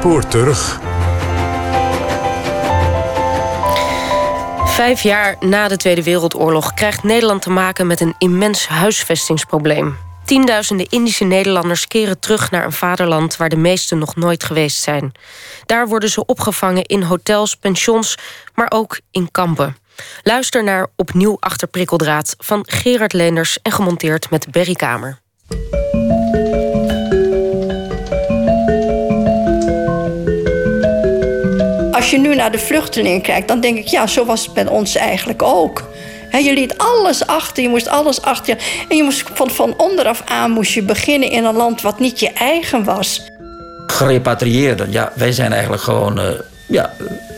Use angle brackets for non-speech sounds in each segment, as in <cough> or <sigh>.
spoor terug. Vijf jaar na de Tweede Wereldoorlog krijgt Nederland te maken met een immens huisvestingsprobleem. Tienduizenden Indische Nederlanders keren terug naar een vaderland waar de meesten nog nooit geweest zijn. Daar worden ze opgevangen in hotels, pensions, maar ook in kampen. Luister naar Opnieuw Achter Prikkeldraad van Gerard Leenders en gemonteerd met Berry Kamer. Als je nu naar de vluchtelingen kijkt, dan denk ik, ja, zo was het met ons eigenlijk ook. je liet alles achter, je moest alles achter. En je moest van, van onderaf aan moest je beginnen in een land wat niet je eigen was. Gerepatrieerden, ja, wij zijn eigenlijk gewoon uh, ja,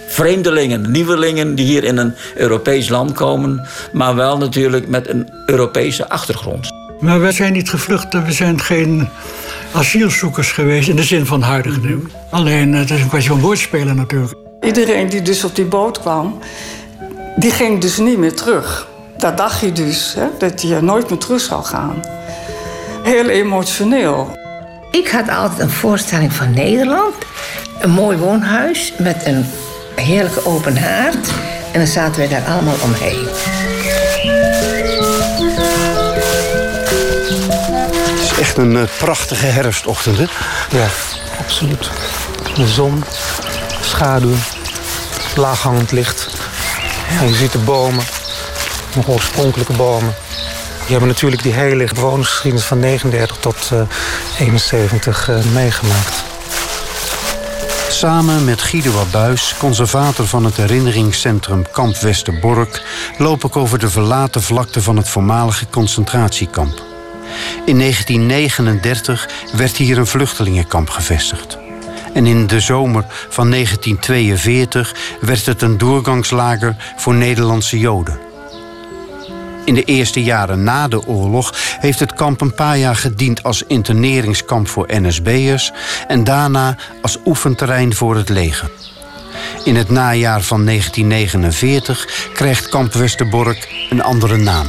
vreemdelingen, nieuwelingen die hier in een Europees land komen, maar wel natuurlijk met een Europese achtergrond. Maar wij zijn niet gevlucht, we zijn geen asielzoekers geweest in de zin van huidige. Mhm. Alleen, het is een kwestie van woordspelen natuurlijk. Iedereen die dus op die boot kwam, die ging dus niet meer terug. Dat dacht je dus, hè, dat je nooit meer terug zou gaan. Heel emotioneel. Ik had altijd een voorstelling van Nederland. Een mooi woonhuis met een heerlijke open haard. En dan zaten wij daar allemaal omheen. Het is echt een uh, prachtige herfstochtend, hè? Ja, absoluut. De zon, schaduw, laaghangend licht. Je ziet de bomen, nog oorspronkelijke bomen. Die hebben natuurlijk die hele bewonersgeschiedenis van 39 tot uh, 71 uh, meegemaakt. Samen met Guido Abuis, conservator van het herinneringscentrum Kamp Westerbork... loop ik over de verlaten vlakte van het voormalige concentratiekamp. In 1939 werd hier een vluchtelingenkamp gevestigd. En in de zomer van 1942 werd het een doorgangslager voor Nederlandse Joden. In de eerste jaren na de oorlog heeft het kamp een paar jaar gediend als interneringskamp voor NSB'ers en daarna als oefenterrein voor het leger. In het najaar van 1949 krijgt kamp Westerbork een andere naam.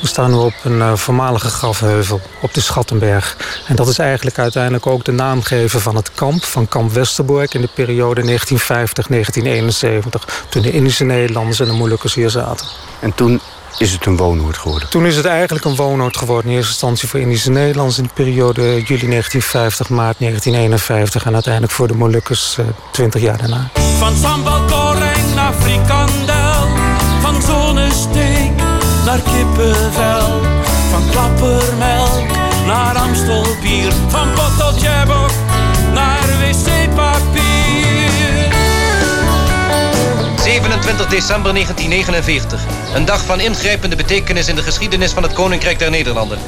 We staan nu op een uh, voormalige grafheuvel op de Schattenberg. En dat is eigenlijk uiteindelijk ook de naamgever van het kamp, van kamp Westerbork in de periode 1950-1971, toen de Indische Nederlanders en de Molukkers hier zaten. En toen is het een woonoord geworden? Toen is het eigenlijk een woonoord geworden. In eerste instantie voor Indische Nederlanders in de periode juli 1950, maart 1951 en uiteindelijk voor de Molukkers uh, 20 jaar daarna. Van sambal naar frikandel, van zonnesteek naar kippenvel. Van klappermelk naar amstelbier. Van botteljebok naar wc-papier. 27 december 1949. Een dag van ingrijpende betekenis in de geschiedenis van het Koninkrijk der Nederlanden.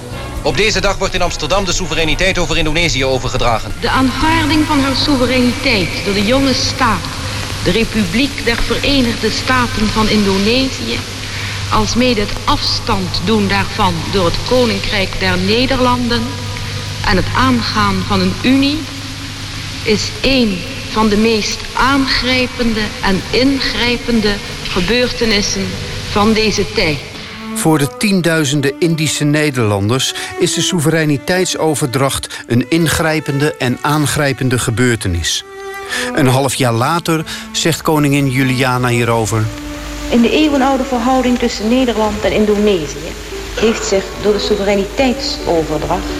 Op deze dag wordt in Amsterdam de soevereiniteit over Indonesië overgedragen. De aanvaarding van haar soevereiniteit door de jonge staat, de Republiek der Verenigde Staten van Indonesië, alsmede het afstand doen daarvan door het Koninkrijk der Nederlanden en het aangaan van een unie, is één van de meest aangrijpende en ingrijpende gebeurtenissen van deze tijd. Voor de tienduizenden Indische Nederlanders is de soevereiniteitsoverdracht een ingrijpende en aangrijpende gebeurtenis. Een half jaar later zegt koningin Juliana hierover. In de eeuwenoude verhouding tussen Nederland en Indonesië heeft zich door de soevereiniteitsoverdracht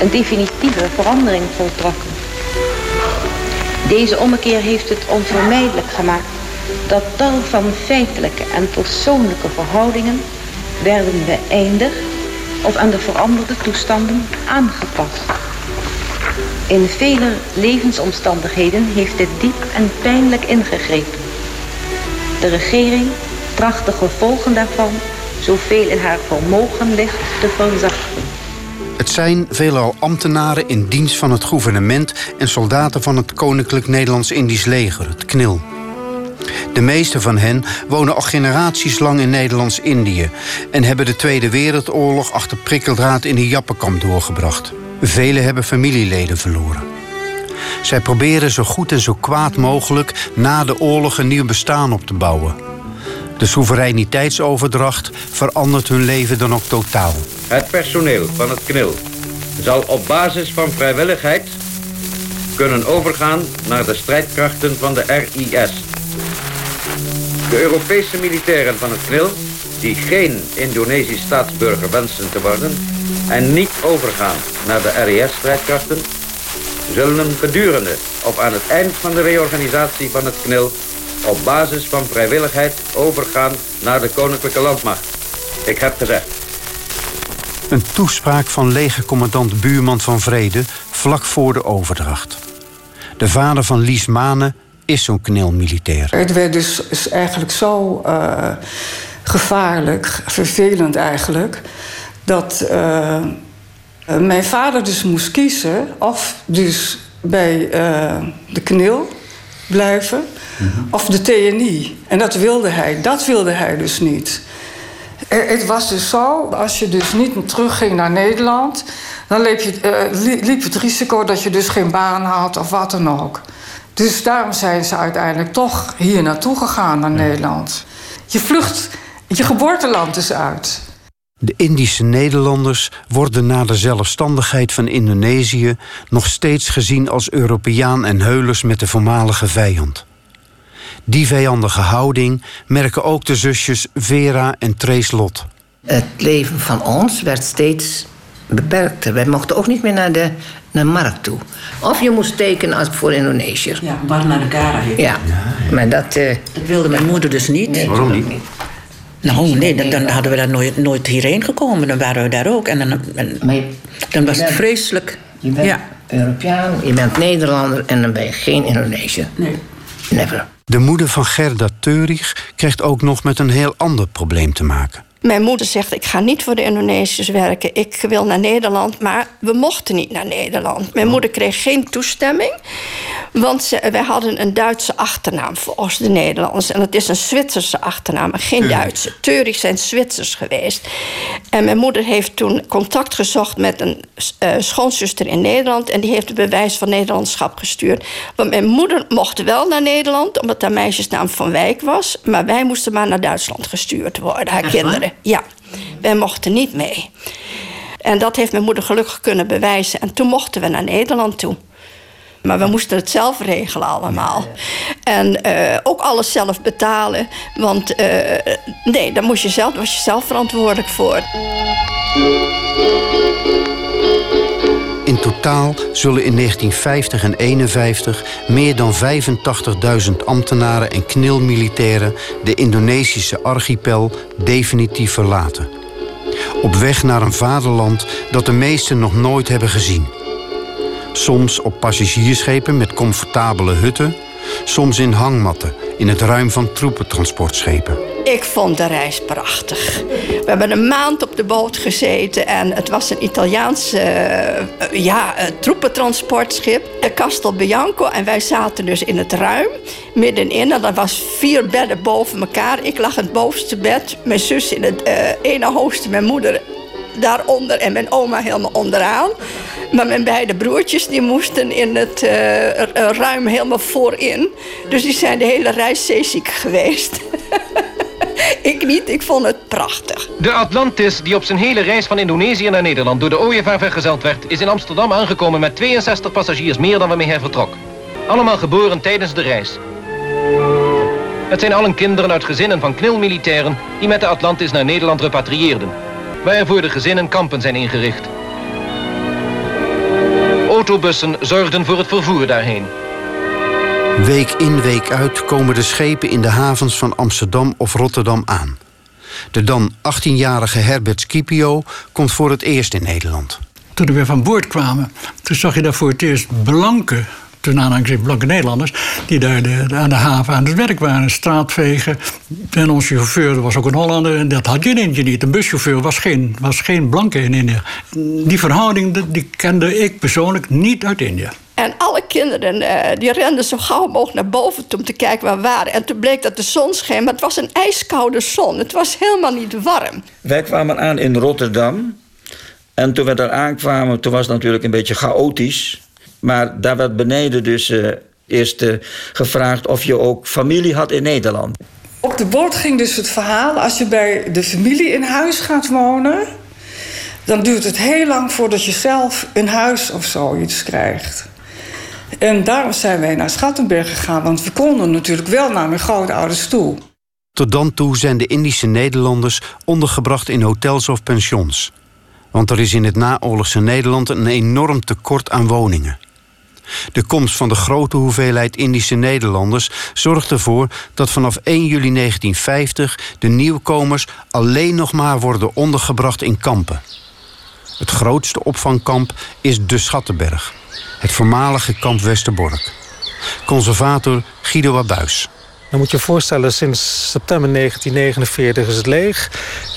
een definitieve verandering voltrokken. Deze ommekeer heeft het onvermijdelijk gemaakt dat tal van feitelijke en persoonlijke verhoudingen werden beëindigd of aan de veranderde toestanden aangepast. In vele levensomstandigheden heeft dit diep en pijnlijk ingegrepen. De regering tracht gevolgen daarvan zoveel in haar vermogen ligt te verzachten. Het zijn veelal ambtenaren in dienst van het gouvernement en soldaten van het Koninklijk Nederlands-Indisch Leger, het KNIL. De meeste van hen wonen al generaties lang in Nederlands-Indië en hebben de Tweede Wereldoorlog achter prikkeldraad in de Jappenkamp doorgebracht. Velen hebben familieleden verloren. Zij proberen zo goed en zo kwaad mogelijk na de oorlog een nieuw bestaan op te bouwen. De soevereiniteitsoverdracht verandert hun leven dan ook totaal. Het personeel van het KNIL zal op basis van vrijwilligheid kunnen overgaan naar de strijdkrachten van de RIS. De Europese militairen van het KNIL, die geen Indonesisch staatsburger wensen te worden en niet overgaan naar de RIS-strijdkrachten, zullen gedurende of aan het eind van de reorganisatie van het KNIL op basis van vrijwilligheid overgaan naar de Koninklijke Landmacht. Ik heb gezegd. Een toespraak van legercommandant Buurman van Vrede vlak voor de overdracht. De vader van Lies Mane is zo'n knilmilitair. Het werd dus is eigenlijk zo uh, gevaarlijk, vervelend eigenlijk, dat uh, mijn vader dus moest kiezen of dus bij uh, de knil blijven -hmm. of de TNI. En dat wilde hij. Dat wilde hij dus niet. Het was dus zo, als je dus niet terugging naar Nederland... dan liep, je, uh, liep het risico dat je dus geen baan had of wat dan ook. Dus daarom zijn ze uiteindelijk toch hier naartoe gegaan, naar Nederland. Je vlucht je geboorteland is uit. De Indische Nederlanders worden na de zelfstandigheid van Indonesië... nog steeds gezien als Europeaan en heulers met de voormalige vijand. Die vijandige houding merken ook de zusjes Vera en Trace Lot. Het leven van ons werd steeds beperkter. Wij mochten ook niet meer naar de, naar de markt toe. Of je moest tekenen als voor Indonesiër. Ja, maar naar de Gara. Ja, maar dat... Uh, dat wilde mijn moeder dus niet. Nee, Waarom niet? Nou, nee, dan, dan, hadden we daar nooit, nooit hierheen gekomen. Dan waren we daar ook. En dan, en, dan was het vreselijk. Je bent ja. Europeaan, je bent Nederlander en dan ben je geen Indonesiër. Nee. Never. De moeder van Gerda Teurig krijgt ook nog met een heel ander probleem te maken. Mijn moeder zegt: Ik ga niet voor de Indonesiërs werken. Ik wil naar Nederland. Maar we mochten niet naar Nederland. Mijn moeder kreeg geen toestemming. Want ze, wij hadden een Duitse achternaam volgens de Nederlanders. En het is een Zwitserse achternaam, maar geen Duitse. Teurig zijn Zwitsers geweest. En mijn moeder heeft toen contact gezocht met een uh, schoonzuster in Nederland. En die heeft een bewijs van Nederlandschap gestuurd. Want mijn moeder mocht wel naar Nederland, omdat haar meisjesnaam Van Wijk was. Maar wij moesten maar naar Duitsland gestuurd worden, haar kinderen. Ja, wij mochten niet mee. En dat heeft mijn moeder gelukkig kunnen bewijzen. En toen mochten we naar Nederland toe. Maar we moesten het zelf regelen allemaal. En uh, ook alles zelf betalen. Want uh, nee, daar moest je zelf, was je zelf verantwoordelijk voor. In totaal zullen in 1950 en 51 meer dan 85.000 ambtenaren en knilmilitairen de Indonesische archipel definitief verlaten. Op weg naar een vaderland dat de meesten nog nooit hebben gezien. Soms op passagiersschepen met comfortabele hutten, soms in hangmatten in het ruim van troepentransportschepen. Ik vond de reis prachtig. We hebben een maand op de boot gezeten en het was een Italiaans uh, ja, troepentransportschip, Castel Bianco. En wij zaten dus in het ruim, middenin. En er was vier bedden boven elkaar. Ik lag in het bovenste bed, mijn zus in het uh, ene hoogste, mijn moeder daaronder en mijn oma helemaal onderaan. Maar mijn beide broertjes die moesten in het uh, ruim helemaal voorin. Dus die zijn de hele reis zeeziek geweest. <laughs> ik niet, ik vond het prachtig. De Atlantis, die op zijn hele reis van Indonesië naar Nederland door de ooievaar vergezeld werd, is in Amsterdam aangekomen met 62 passagiers meer dan waarmee hij vertrok. Allemaal geboren tijdens de reis. Het zijn allen kinderen uit gezinnen van knilmilitairen die met de Atlantis naar Nederland repatrieerden. Waar er voor de gezinnen kampen zijn ingericht. Autobussen zorgden voor het vervoer daarheen. Week in, week uit komen de schepen in de havens van Amsterdam of Rotterdam aan. De dan 18-jarige Herbert Scipio komt voor het eerst in Nederland. Toen we weer van boord kwamen, toen zag je daar voor het eerst blanke toen aanhalingstekens blanke Nederlanders, die daar de, de, aan de haven aan het werk waren. Straatvegen. En onze chauffeur was ook een Hollander. En dat had je in Indië niet. Een buschauffeur was geen, was geen blanke in India. Die verhouding die kende ik persoonlijk niet uit India. En alle kinderen uh, die renden zo gauw mogelijk naar boven toe om te kijken waar we waren. En toen bleek dat de zon scheen, maar het was een ijskoude zon. Het was helemaal niet warm. Wij kwamen aan in Rotterdam. En toen we daar aankwamen, toen was het natuurlijk een beetje chaotisch. Maar daar werd beneden dus uh, eerst uh, gevraagd of je ook familie had in Nederland. Op de boot ging dus het verhaal: als je bij de familie in huis gaat wonen, dan duurt het heel lang voordat je zelf een huis of zoiets krijgt. En daarom zijn wij naar Schattenberg gegaan, want we konden natuurlijk wel naar mijn grootouders toe. Tot dan toe zijn de Indische Nederlanders ondergebracht in hotels of pensions. Want er is in het naoorlogse Nederland een enorm tekort aan woningen. De komst van de grote hoeveelheid Indische Nederlanders zorgt ervoor dat vanaf 1 juli 1950 de nieuwkomers alleen nog maar worden ondergebracht in kampen. Het grootste opvangkamp is De Schattenberg, het voormalige kamp Westerbork. Conservator Guido Abuis. Dan moet je je voorstellen, sinds september 1949 is het leeg.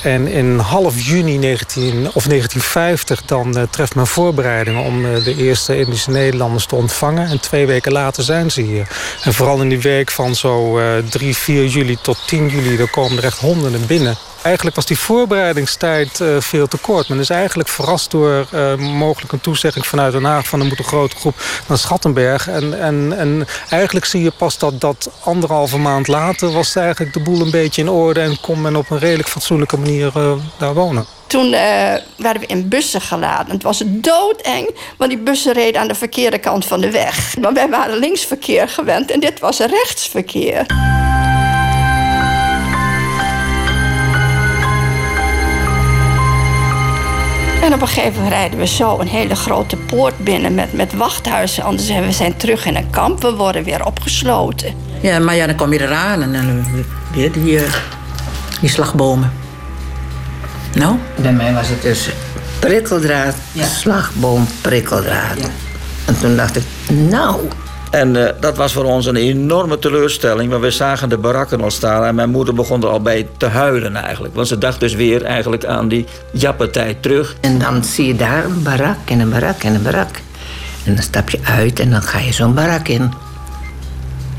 En in half juni 19, of 1950 dan uh, treft men voorbereidingen... om uh, de eerste Indische Nederlanders te ontvangen. En twee weken later zijn ze hier. En vooral in die week van zo uh, 3, 4 juli tot 10 juli... dan komen er echt honderden binnen eigenlijk was die voorbereidingstijd uh, veel te kort. Men is eigenlijk verrast door uh, mogelijk een toezegging vanuit Den Haag... van er moet een grote groep naar Schattenberg. En, en, en eigenlijk zie je pas dat, dat anderhalve maand later... was eigenlijk de boel een beetje in orde... en kon men op een redelijk fatsoenlijke manier uh, daar wonen. Toen werden we in bussen geladen. Het was doodeng, want die bussen reden aan de verkeerde kant van de weg. Maar wij waren linksverkeer gewend en dit was rechtsverkeer. En op een gegeven moment rijden we zo een hele grote poort binnen met, met wachthuizen. Anders zijn we zijn terug in een kamp. We worden weer opgesloten. Ja, maar ja, dan kom je eraan en dan weer die, uh, die slagbomen. Nou? Bij mij was het dus prikkeldraad, ja. slagboom, prikkeldraad. Ja. En toen dacht ik, nou, en uh, dat was voor ons een enorme teleurstelling. Want we zagen de barakken al staan. En mijn moeder begon er al bij te huilen eigenlijk. Want ze dacht dus weer eigenlijk aan die jappentijd terug. En dan zie je daar een barak en een barak en een barak. En dan stap je uit en dan ga je zo'n barak in.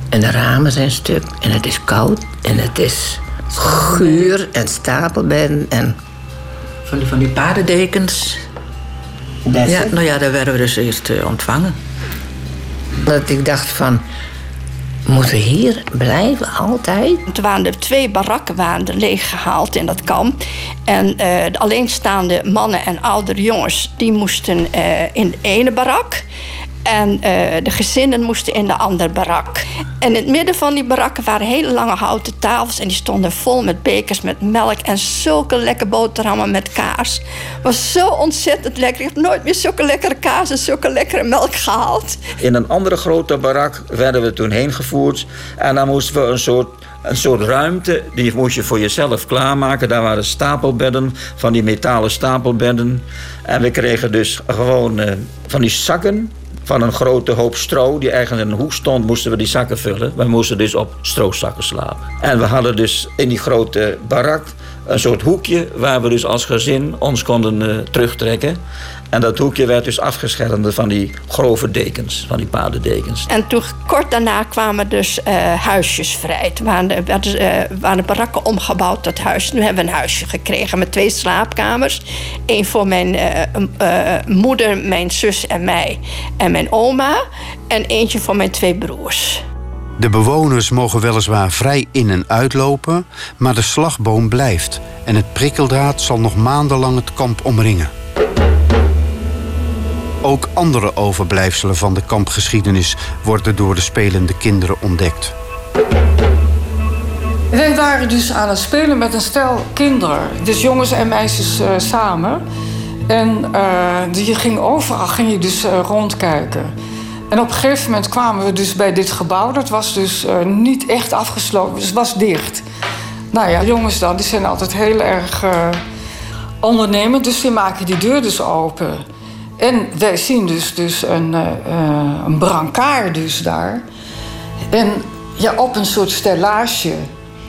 En de ramen zijn stuk en het is koud en het is guur en stapelbedden en... Van die, van die paardendekens. Ja, nou ja, daar werden we dus eerst uh, ontvangen. Dat ik dacht van, moeten we hier blijven altijd? Er waren twee barakken waren leeggehaald in dat kamp. En uh, de alleenstaande mannen en oudere jongens... die moesten uh, in de ene barak. En uh, de gezinnen moesten in de andere barak. En in het midden van die barakken waren hele lange houten tafels. En die stonden vol met bekers met melk. En zulke lekkere boterhammen met kaas. Was zo ontzettend lekker. Ik heb nooit meer zulke lekkere kaas en zulke lekkere melk gehaald. In een andere grote barak werden we toen heen gevoerd. En dan moesten we een soort een soort ruimte, die moest je voor jezelf klaarmaken. Daar waren stapelbedden, van die metalen stapelbedden. En we kregen dus gewoon uh, van die zakken van een grote hoop stro die eigenlijk in een hoek stond, moesten we die zakken vullen. We moesten dus op stroozakken slapen. En we hadden dus in die grote barak een soort hoekje waar we dus als gezin ons konden uh, terugtrekken. En dat hoekje werd dus afgeschermd van die grove dekens, van die paardendekens. En toen kort daarna kwamen dus uh, huisjes vrij. Toen waren, werden, uh, waren barakken omgebouwd tot huis. Nu hebben we een huisje gekregen met twee slaapkamers. Eén voor mijn uh, moeder, mijn zus en mij en mijn oma. En eentje voor mijn twee broers. De bewoners mogen weliswaar vrij in- en uitlopen, maar de slagboom blijft. En het prikkeldraad zal nog maandenlang het kamp omringen. Ook andere overblijfselen van de kampgeschiedenis worden door de spelende kinderen ontdekt. Wij waren dus aan het spelen met een stel kinderen, dus jongens en meisjes uh, samen. En uh, je ging overal ging je dus uh, rondkijken. En op een gegeven moment kwamen we dus bij dit gebouw. Dat was dus niet echt afgesloten, dus het was dicht. Nou ja, jongens dan, die zijn altijd heel erg ondernemend, dus die maken die deur dus open. En wij zien dus, dus een, uh, een brancard dus daar. En ja, op een soort stellage.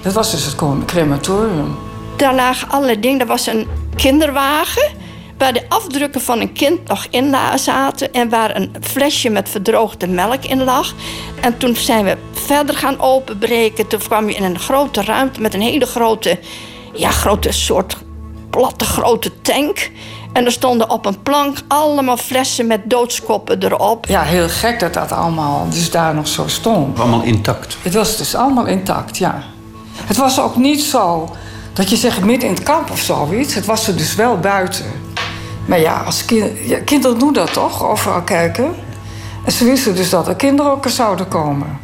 Dat was dus het crematorium. Daar lagen allerlei dingen. Er was een kinderwagen waar de afdrukken van een kind nog in zaten... en waar een flesje met verdroogde melk in lag. En toen zijn we verder gaan openbreken. Toen kwam je in een grote ruimte met een hele grote... ja, grote soort platte grote tank... En er stonden op een plank allemaal flessen met doodskoppen erop. Ja, heel gek dat dat allemaal dus daar nog zo stond. Allemaal intact? Het was dus allemaal intact, ja. Het was ook niet zo dat je zegt midden in het kamp of zoiets. Het was er dus wel buiten. Maar ja, als kind, ja, kinderen doen dat toch, overal kijken. Ze wisten dus dat er kinderen ook zouden komen.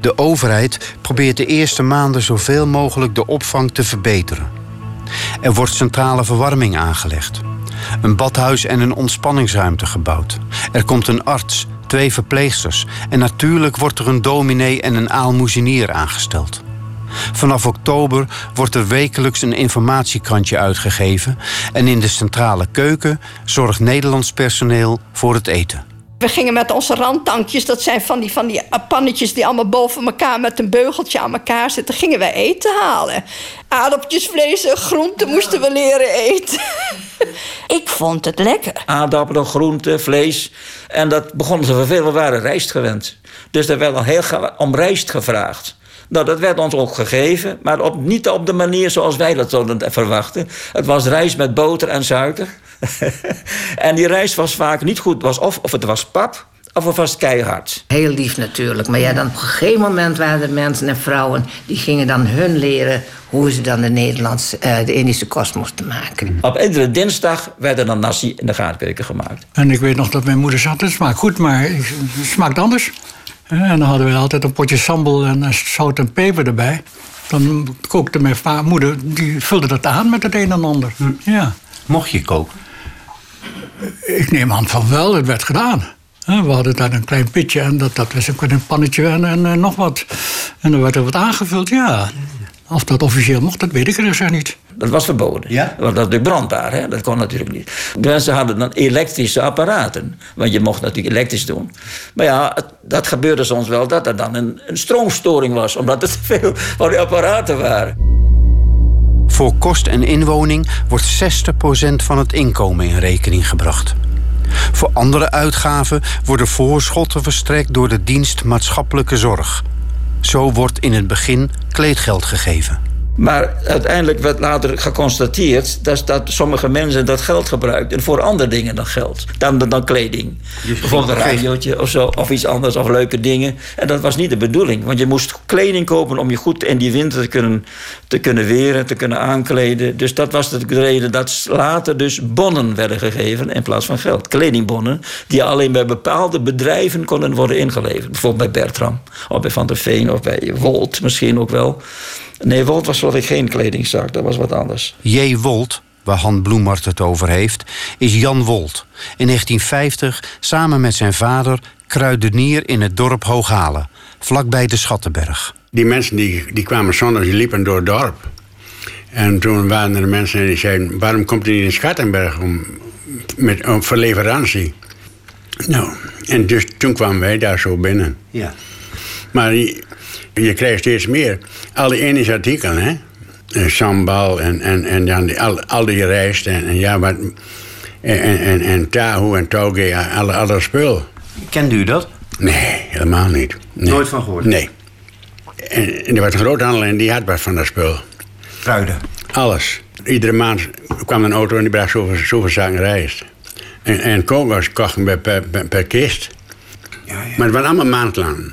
De overheid probeert de eerste maanden zoveel mogelijk de opvang te verbeteren. Er wordt centrale verwarming aangelegd. Een badhuis en een ontspanningsruimte gebouwd. Er komt een arts, twee verpleegsters en natuurlijk wordt er een dominee en een aalmoezenier aangesteld. Vanaf oktober wordt er wekelijks een informatiekrantje uitgegeven en in de centrale keuken zorgt Nederlands personeel voor het eten. We gingen met onze randtankjes, dat zijn van die, van die pannetjes die allemaal boven elkaar met een beugeltje aan elkaar zitten, gingen wij eten halen. Aardappeltjes, vlees en groenten moesten we leren eten. <laughs> Ik vond het lekker. Aardappelen, groenten, vlees. En dat begonnen ze vervelen. We waren rijst gewend. Dus er werd al heel om rijst gevraagd. Nou, dat werd ons ook gegeven, maar niet op de manier zoals wij dat zouden verwachten. Het was rijst met boter en suiker. En die rijst was vaak niet goed. Was of, of het was pap, of het was keihard. Heel lief natuurlijk. Maar ja, dan op een gegeven moment waren er mensen en vrouwen... die gingen dan hun leren hoe ze dan de Nederlandse, uh, de Indische kost moesten maken. Op iedere dinsdag werden dan nasi in de gaarkeuken gemaakt. En ik weet nog dat mijn moeder zat, het smaakt goed, maar het smaakt anders. En dan hadden we altijd een potje sambal en zout en peper erbij. Dan kookte mijn moeder, die vulde dat aan met het een en ander. Hm. Ja. Mocht je koken? Ik neem aan van wel, het werd gedaan. We hadden daar een klein pitje en dat, dat was een pannetje en, en, en, nog wat. En dan werd er wat aangevuld, ja. Of dat officieel mocht, dat weet ik er dus niet. Dat was verboden. Ja? Want dat was natuurlijk brandbaar, hè? dat kon natuurlijk niet. De mensen hadden dan elektrische apparaten. Want je mocht natuurlijk elektrisch doen. Maar ja, dat gebeurde soms wel dat er dan een, een stroomstoring was. Omdat er te veel van die apparaten waren. Voor kost en inwoning wordt 60% van het inkomen in rekening gebracht. Voor andere uitgaven worden voorschotten verstrekt door de dienst maatschappelijke zorg. Zo wordt in het begin kleedgeld gegeven. Maar uiteindelijk werd later geconstateerd dat, dat sommige mensen dat geld gebruikten voor andere dingen dan geld, dan, dan, kleding. Bijvoorbeeld een radiootje of zo, of iets anders, of leuke dingen. En dat was niet de bedoeling, want je moest kleding kopen om je goed in die winter te kunnen, te kunnen weren, te kunnen aankleden. Dus dat was de reden dat later dus bonnen werden gegeven in plaats van geld. Kledingbonnen, die alleen bij bepaalde bedrijven konden worden ingeleverd. Bijvoorbeeld bij Bertram, of bij Van der Veen, of bij Wolt misschien ook wel. Nee, Wolt was geloof ik geen kledingzaak, dat was wat anders. J. Wolt, waar Han Bloemart het over heeft, is Jan Wolt. In 1950 samen met zijn vader kruidenier in het dorp Hooghalen, vlakbij de Schattenberg. Die mensen die, die kwamen zondags, die liepen door het dorp. En toen waren er mensen die zeiden: waarom komt u niet in Schattenberg om, met, om, voor leverantie? Nou, en dus toen kwamen wij daar zo binnen. Ja. Maar je krijgt steeds meer. Al die Indische artikelen, hè. Eh, sambal en, en, en dan die, al, al die rijst en, en ja, wat. En, en, en tahu en toge, alle, alle spul. Kende u dat? Nee, helemaal niet. Nooit van gehoord? Nee. En, en er was een groothandel en die had wat van dat spul. Kruiden? Alles. Iedere maand kwam een auto en die bracht zoveel, zoveel zaken rijst. En, en kokos kochten per, per, per, kist. Ja, ja. Maar het was allemaal maandlang.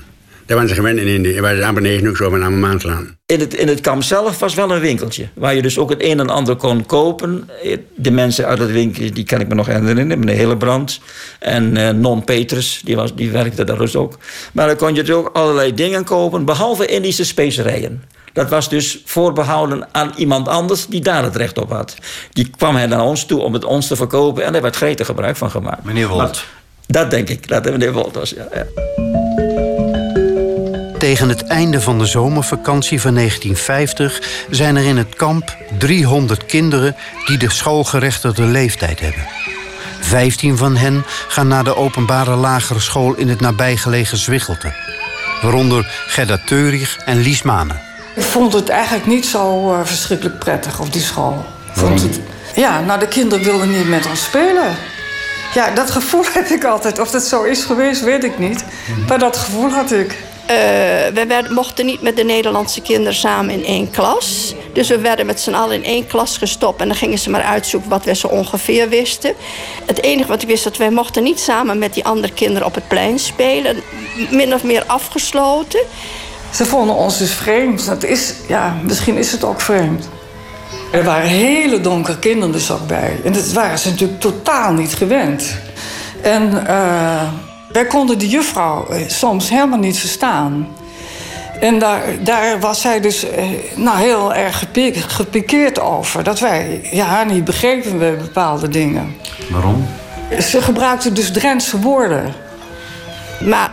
Daar waren ze gewend in Indië. Waar ze beneden ook zo met een maand lang. In het, in het kamp zelf was wel een winkeltje. Waar je dus ook het een en ander kon kopen. De mensen uit het winkeltje, die kan ik me nog herinneren. Meneer Hillebrand en uh, Non Petrus, die, was, die werkte daar dus ook. Maar dan kon je dus ook allerlei dingen kopen. Behalve Indische specerijen. Dat was dus voorbehouden aan iemand anders die daar het recht op had. Die kwam hij naar ons toe om het ons te verkopen. En daar werd gretig gebruik van gemaakt. Meneer Wolt. Dat denk ik, dat meneer Wolt was, ja. ja. Tegen het einde van de zomervakantie van 1950 zijn er in het kamp 300 kinderen die de schoolgerechtigde leeftijd hebben. 15 van hen gaan naar de openbare lagere school in het nabijgelegen Zwichtelte. Waaronder Gerda Teurig en Lies Manen. Ik vond het eigenlijk niet zo uh, verschrikkelijk prettig op die school. Vond het, ja, nou de kinderen wilden niet met ons spelen. Ja, dat gevoel <laughs> heb ik altijd. Of dat zo is geweest, weet ik niet. Maar dat gevoel had ik. Uh, we mochten niet met de Nederlandse kinderen samen in één klas. Dus we werden met z'n allen in één klas gestopt. En dan gingen ze maar uitzoeken wat we zo ongeveer wisten. Het enige wat ik wist, dat wij mochten niet samen met die andere kinderen op het plein spelen. Min of meer afgesloten. Ze vonden ons dus vreemd. Dat is, ja, misschien is het ook vreemd. Er waren hele donkere kinderen dus ook bij. En dat waren ze natuurlijk totaal niet gewend. En... Uh, Wij konden de juffrouw eh, soms helemaal niet verstaan. En daar, daar was zij dus eh, nou, heel erg gepik, gepikeerd over. Dat wij ja, haar niet begrepen bij bepaalde dingen. Waarom? Ze gebruikte dus Drentse woorden. Maar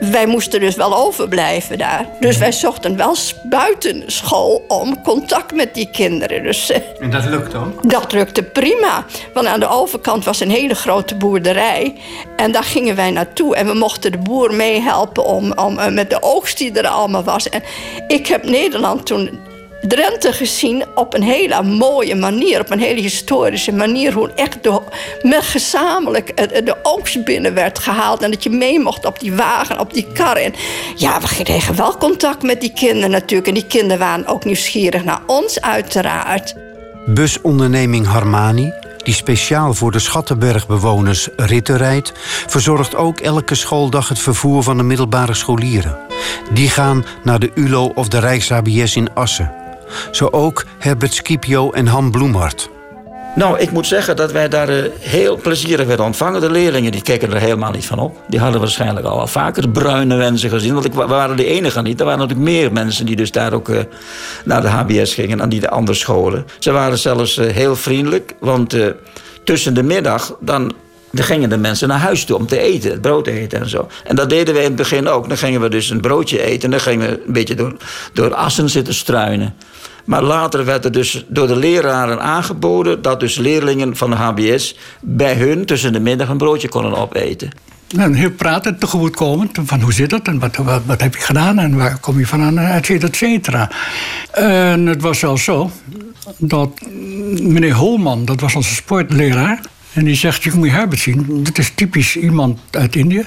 wij moesten dus wel overblijven daar. Dus wij zochten wel buiten school om contact met die kinderen. Dus, eh, En dat lukt ook? dat lukte prima. Want aan de overkant was een hele grote boerderij. En daar gingen wij naartoe. En we mochten de boer meehelpen om, om, eh, met de oogst die er allemaal was. En ik heb Nederland toen Drenthe gezien op een hele mooie manier, op een hele historische manier. Hoe echt de, met gezamenlijk de oogst binnen werd gehaald. En dat je mee mocht op die wagen, op die kar. En ja, we kregen wel contact met die kinderen natuurlijk. En die kinderen waren ook nieuwsgierig naar ons, uiteraard. Busonderneming Harmani, die speciaal voor de Schattenbergbewoners ritten rijdt, verzorgt ook elke schooldag het vervoer van de middelbare scholieren. Die gaan naar de ULO of de Rijks-HBS in Assen. Zo ook Herbert Scipio en Han Bloemhart. Nou, ik moet zeggen dat wij daar eh, heel plezierig werden ontvangen. De leerlingen die keken er helemaal niet van op. Die hadden waarschijnlijk al wel vaker bruine mensen gezien. Want ik, we waren de enige niet. Er waren natuurlijk meer mensen die dus daar ook eh, naar de HBS gingen... dan die de andere scholen. Ze waren zelfs eh, heel vriendelijk. Want tussen de middag dan gingen de mensen naar huis toe om te eten, het brood eten en zo. En dat deden we in het begin ook. Dan gingen we dus een broodje eten en dan gingen we een beetje door, door assen zitten struinen. Maar later werd er dus door de leraren aangeboden dat dus leerlingen van de HBS bij hun tussen de middag een broodje konden opeten. En heel praten, tegemoetkomend. Van hoe zit het en wat, wat, wat heb je gedaan en waar kom je vandaan, et cetera, et cetera. En het was zelfs zo dat meneer Holman, dat was onze sportleraar. En die zegt, je moet je Herbert zien, dit is typisch iemand uit Indië.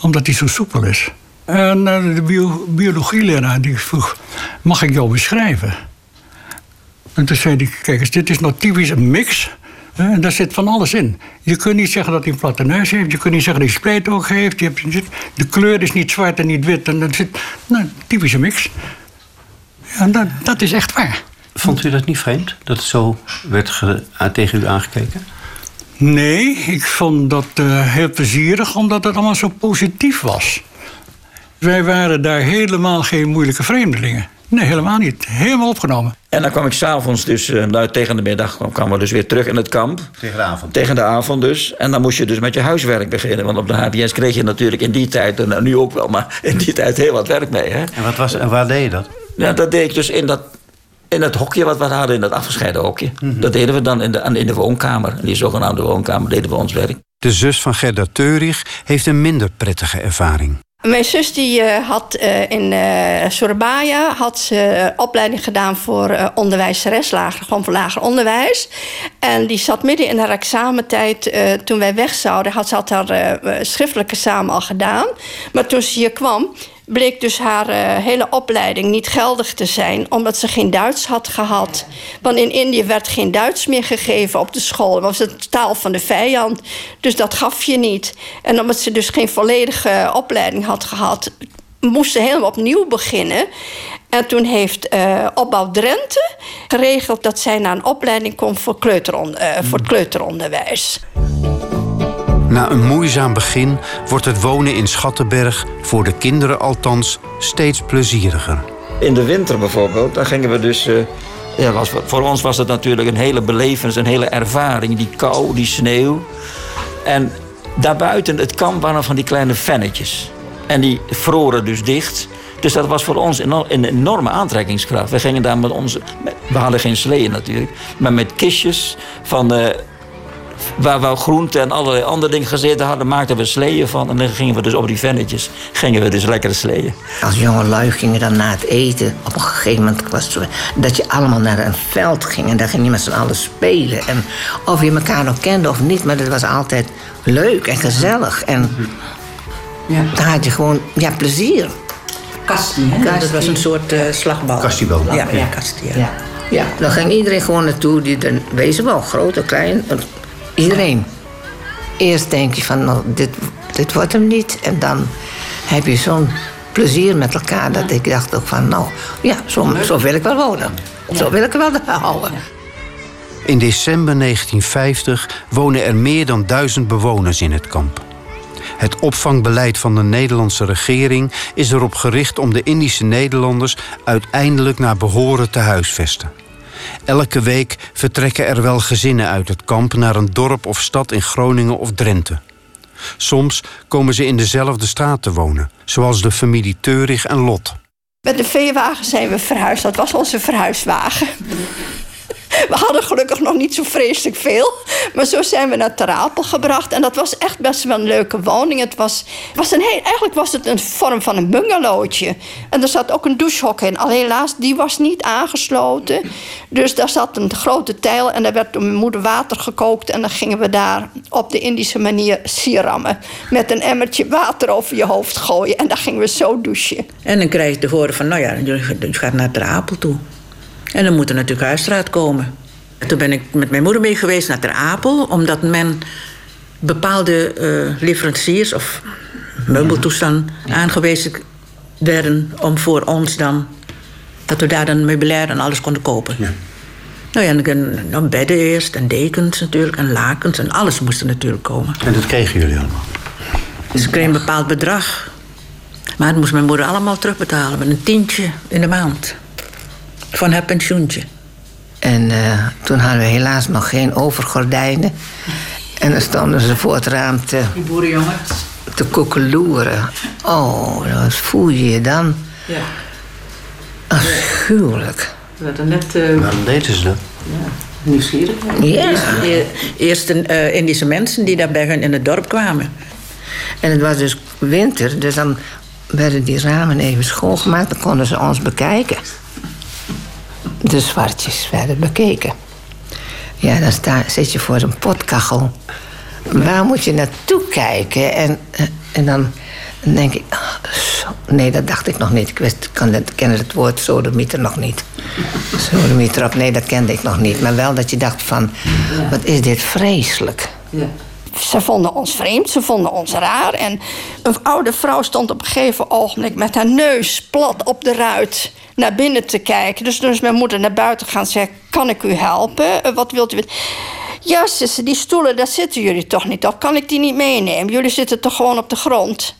Omdat hij zo soepel is. En eh, de bio, biologieleraar die vroeg, mag ik jou beschrijven? En toen zei hij, kijk eens, dit is nou typisch een mix... hè, En daar zit van alles in. Je kunt niet zeggen dat hij een platte neus heeft. Je kunt niet zeggen dat hij spleetoog heeft. Je hebt, de kleur is niet zwart en niet wit. En dat zit, nou, typische mix. Dat, dat is echt waar. Vond u dat niet vreemd, dat het zo werd ge- tegen u aangekeken? Nee, ik vond dat eh, heel plezierig, omdat het allemaal zo positief was. Wij waren daar helemaal geen moeilijke vreemdelingen. Nee, helemaal niet. Helemaal opgenomen. En dan kwam ik s'avonds dus, eh, nou, tegen de middag kwam- kwamen we dus weer terug in het kamp. Tegen de avond? Tegen de avond dus. En dan moest je dus met je huiswerk beginnen. Want op de HBS kreeg je natuurlijk in die tijd, en nou, nu ook wel, maar in die tijd heel wat werk mee. Hè? En, wat was, en waar deed je dat? Ja, dat deed ik dus in dat, in dat hokje wat we hadden, in dat afgescheiden hokje. Dat deden we dan in de, in de woonkamer. In die zogenaamde woonkamer deden we ons werk. De zus van Gerda Teurich heeft een minder prettige ervaring. Mijn zus die eh, had eh, in eh Surabaya had ze opleiding gedaan voor onderwijzeres, gewoon voor lager onderwijs. En die zat midden in haar examentijd, toen wij weg zouden, had ze had haar schriftelijke examen al gedaan. Maar toen ze hier kwam, bleek dus haar eh, hele opleiding niet geldig te zijn, omdat ze geen Duits had gehad. Want in Indië werd geen Duits meer gegeven op de school. Dat was de taal van de vijand. Dus dat gaf je niet. En omdat ze dus geen volledige opleiding had gehad, moest ze helemaal opnieuw beginnen. En toen heeft eh, Opbouw Drenthe geregeld dat zij naar een opleiding kon voor, kleuteron, eh, voor het kleuteronderwijs. Na een moeizaam begin wordt het wonen in Schattenberg, voor de kinderen althans, steeds plezieriger. In de winter bijvoorbeeld, dan gingen we dus. eh, ja, was, voor ons was het natuurlijk een hele belevenis, een hele ervaring. Die kou, die sneeuw. En daarbuiten het kamp waren van die kleine vennetjes. En die vroren dus dicht. Dus dat was voor ons een enorme aantrekkingskracht. We gingen daar met onze. we hadden geen sleeën natuurlijk. Maar met kistjes van. eh, waar we groenten en allerlei andere dingen gezeten hadden, maakten we sleeën van. En dan gingen we dus op die vennetjes. Gingen we dus lekkere sleeën. Als jonge lui gingen dan na het eten, op een gegeven moment was het zo, dat je allemaal naar een veld ging en daar ging je met z'n allen spelen. En of je elkaar nog kende of niet, maar dat was altijd leuk en gezellig. En dan had je gewoon ja, plezier. Kasti, hè? Dat was een soort eh, slagbal. Kastibal. Ja, ja, Ja. kasti, ja. Ja. ja, dan ging iedereen gewoon naartoe, die er wezen wel, groot of klein, iedereen. Eerst denk je van, nou, dit, dit wordt hem niet. En dan heb je zo'n plezier met elkaar dat ik dacht ook van, nou, ja, zo, zo wil ik wel wonen. Zo wil ik er wel houden. In december 1950 wonen er meer dan duizend bewoners in het kamp. Het opvangbeleid van de Nederlandse regering is erop gericht om de Indische Nederlanders uiteindelijk naar behoren te huisvesten. Elke week vertrekken er wel gezinnen uit het kamp naar een dorp of stad in Groningen of Drenthe. Soms komen ze in dezelfde straat te wonen, zoals de familie Teurig en Lot. Met de veewagen zijn we verhuisd. Dat was onze verhuiswagen. We hadden gelukkig nog niet zo vreselijk veel. Maar zo zijn we naar Terapel gebracht. En dat was echt best wel een leuke woning. Het was, was een heel, eigenlijk was het een vorm van een bungalowtje. En er zat ook een douchehok in. Alleen helaas, die was niet aangesloten. Dus daar zat een grote tijl. En daar werd door mijn moeder water gekookt. En dan gingen we daar op de Indische manier sierammen. Met een emmertje water over je hoofd gooien. En dan gingen we zo douchen. En dan krijg je te horen van, nou ja, je gaat naar Terapel toe. En dan moet er natuurlijk huisstraat komen. En toen ben ik met mijn moeder mee geweest naar Ter Apel, omdat men bepaalde uh, leveranciers of meubeltoestanden aangewezen werden om voor ons dan, dat we daar dan meubilair en alles konden kopen. Ja. Nou ja, en dan bedden eerst en dekens natuurlijk en lakens en alles moest er natuurlijk komen. En dat kregen jullie allemaal? Dus ik kreeg een bepaald bedrag. Maar dat moest mijn moeder allemaal terugbetalen met een tientje in de maand van haar pensioentje. En uh, toen hadden we helaas nog geen overgordijnen. En dan stonden ze voor het raam te... Die boerenjongen. Te koekeloeren. Oh, wat voel je je dan? Ja. Afschuwelijk. Net... Uh... Waarom deden ze dat? Ja. Nieuwsgierig. Ja. Eerst, eerst uh, Indische mensen die daar bij hun in het dorp kwamen. En het was dus winter, dus dan werden die ramen even schoongemaakt. Dan konden ze ons bekijken de zwartjes werden bekeken. Ja, dan zit je voor een potkachel. Waar moet je naartoe kijken? En, eh, en dan, denk ik... Zo. Nee, dat dacht ik nog niet. Ik wist, kan het, kende het woord sodemieter nog niet. Sodemieter op, nee, dat kende ik nog niet. Maar wel dat je dacht van... Wat is dit vreselijk. Ja. Ze vonden ons vreemd, ze vonden ons raar. En een oude vrouw stond op een gegeven ogenblik... met haar neus plat op de ruit naar binnen te kijken. Dus toen is mijn moeder naar buiten gaan zeggen... kan ik u helpen? Eh, wat wilt u? Ja, zussen, die stoelen, daar zitten jullie toch niet op. Kan ik die niet meenemen? Jullie zitten toch gewoon op de grond?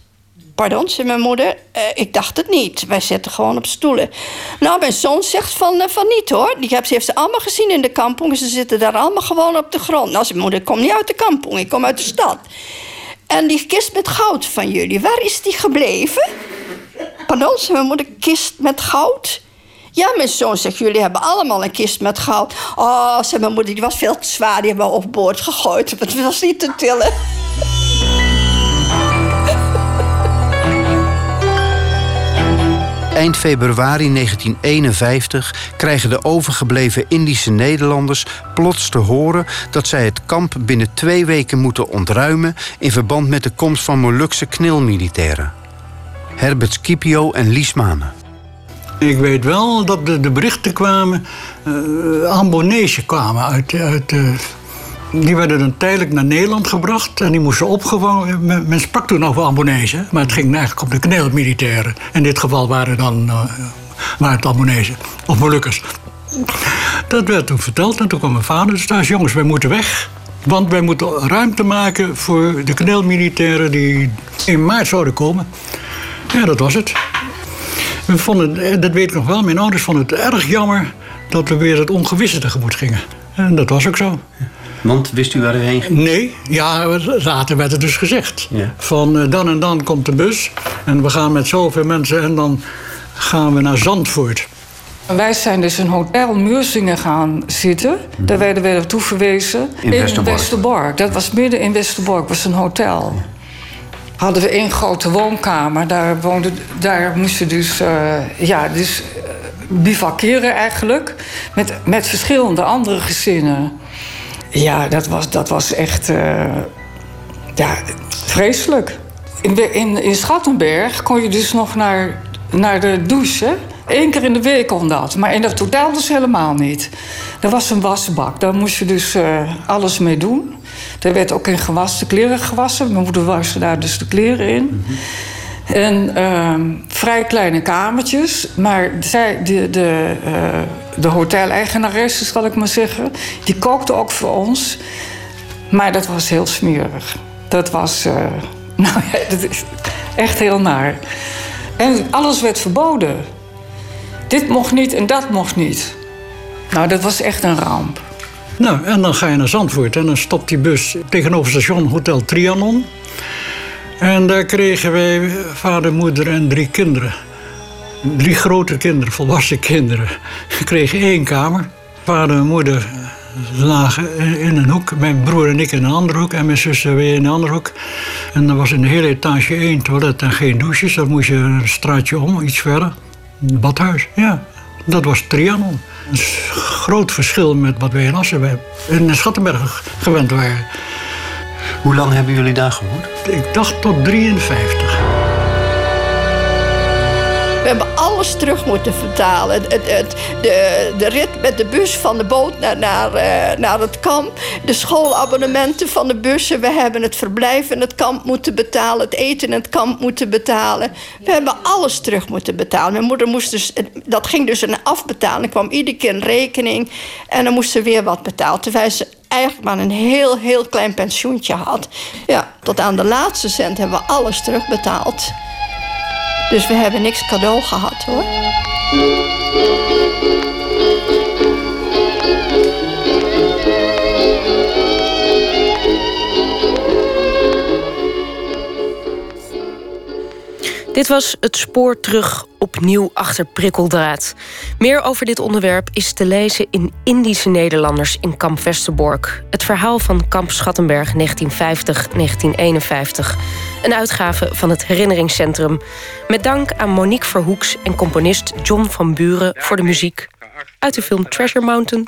Pardon, zei mijn moeder. Uh, ik dacht het niet. Wij zitten gewoon op stoelen. Nou, mijn zoon zegt van, uh, van niet hoor. Die heeft, ze heeft ze allemaal gezien in de kampong. Ze zitten daar allemaal gewoon op de grond. Nou, zei mijn moeder, ik kom niet uit de kampong. Ik kom uit de stad. En die kist met goud van jullie, waar is die gebleven? Pardon, zei mijn moeder, kist met goud? Ja, mijn zoon zegt, jullie hebben allemaal een kist met goud. Oh, zei mijn moeder, die was veel te zwaar. Die hebben we overboord gegooid. <laughs> Het was niet te tillen. Eind februari 1951 krijgen de overgebleven Indische Nederlanders plots te horen dat zij het kamp binnen twee weken moeten ontruimen in verband met de komst van Molukse knilmilitairen. Herbert Scipio en Lies Manen. Ik weet wel dat de, de berichten kwamen, uh, Ambonese kwamen uit, uit uh, die werden dan tijdelijk naar Nederland gebracht en die moesten opgevangen. Men, sprak toen over Ambonese, maar het ging eigenlijk om de kneelmilitairen. In dit geval waren, dan, uh, waren het Ambonese of Molukkers. Dat werd toen verteld en toen kwam mijn vader dus thuis. Jongens, wij moeten weg. Want wij moeten ruimte maken voor de kneelmilitairen die in maart zouden komen. Ja, dat was het. We vonden, dat weet ik nog wel, mijn ouders vonden het erg jammer dat we weer het ongewisse tegemoet gingen. En dat was ook zo. Want wist u waar u heen ging? Nee, ja, later werd het dus gezegd. Van uh, dan en dan komt de bus en we gaan met zoveel mensen en dan gaan we naar Zandvoort. Wij zijn dus in Hotel Muursingen gaan zitten. Daar werden we naartoe verwezen. In, in Westerbork. Dat was midden in Westerbork, was een hotel. Hadden we één grote woonkamer. Daar, woonde, daar moesten dus, uh, ja, dus uh, bivakeren eigenlijk. Met, met verschillende andere gezinnen. Ja, dat was, dat was echt uh, ja, vreselijk. In, in, in Schattenberg kon je dus nog naar, naar de douche. Eén keer in de week kon dat. Maar in dat hotel dus helemaal niet. Er was een wasbak. Daar moest je dus uh, alles mee doen. Er werd ook in gewassen kleren gewassen. Mijn moeder waste daar dus de kleren in. -hmm. En uh, vrij kleine kamertjes. Maar zij, de, de, uh, de hoteleigenaresse, zal ik maar zeggen... die kookte ook voor ons. Maar dat was heel smerig. Dat was uh, <laughs> Nou ja, dat is echt heel naar. En alles werd verboden. Dit mocht niet en dat mocht niet. Nou, dat was echt een ramp. Nou, en dan ga je naar Zandvoort en dan stopt die bus tegenover station Hotel Trianon. En daar kregen wij vader, moeder en drie kinderen. Drie grote kinderen, volwassen kinderen. We kregen één kamer. Vader en moeder lagen in een hoek. Mijn broer en ik in een andere hoek. En mijn zus weer in een andere hoek. En er was in de hele etage één toilet en geen douches. Dan moest je een straatje om, iets verder. Een badhuis, ja. Dat was Trianon. Een groot verschil met wat wij in Assen in Schattenberg gewend waren. Hoe lang hebben jullie daar gewoond? Ik dacht tot 53. We hebben alles terug moeten vertalen. Het, het, de, de rit met de bus van de boot naar, naar, uh, naar het kamp. De schoolabonnementen van de bussen. We hebben het verblijf in het kamp moeten betalen. Het eten in het kamp moeten betalen. We hebben alles terug moeten betalen. Mijn moeder moest dus... Dat ging dus een afbetaling. Er kwam iedere keer een rekening. En dan moest ze weer wat betalen. Terwijl ze eigenlijk maar een heel, heel klein pensioentje had. Ja, tot aan de laatste cent hebben we alles terugbetaald. Dus we hebben niks cadeau gehad hoor. Dit was het spoor terug opnieuw achter prikkeldraad. Meer over dit onderwerp is te lezen in Indische Nederlanders in Kamp Westerbork. Het verhaal van Kamp Schattenberg 1950-1951. Een uitgave van het Herinneringscentrum. Met dank aan Monique Verhoeks en componist John van Buren voor de muziek. Uit de film Treasure Mountain.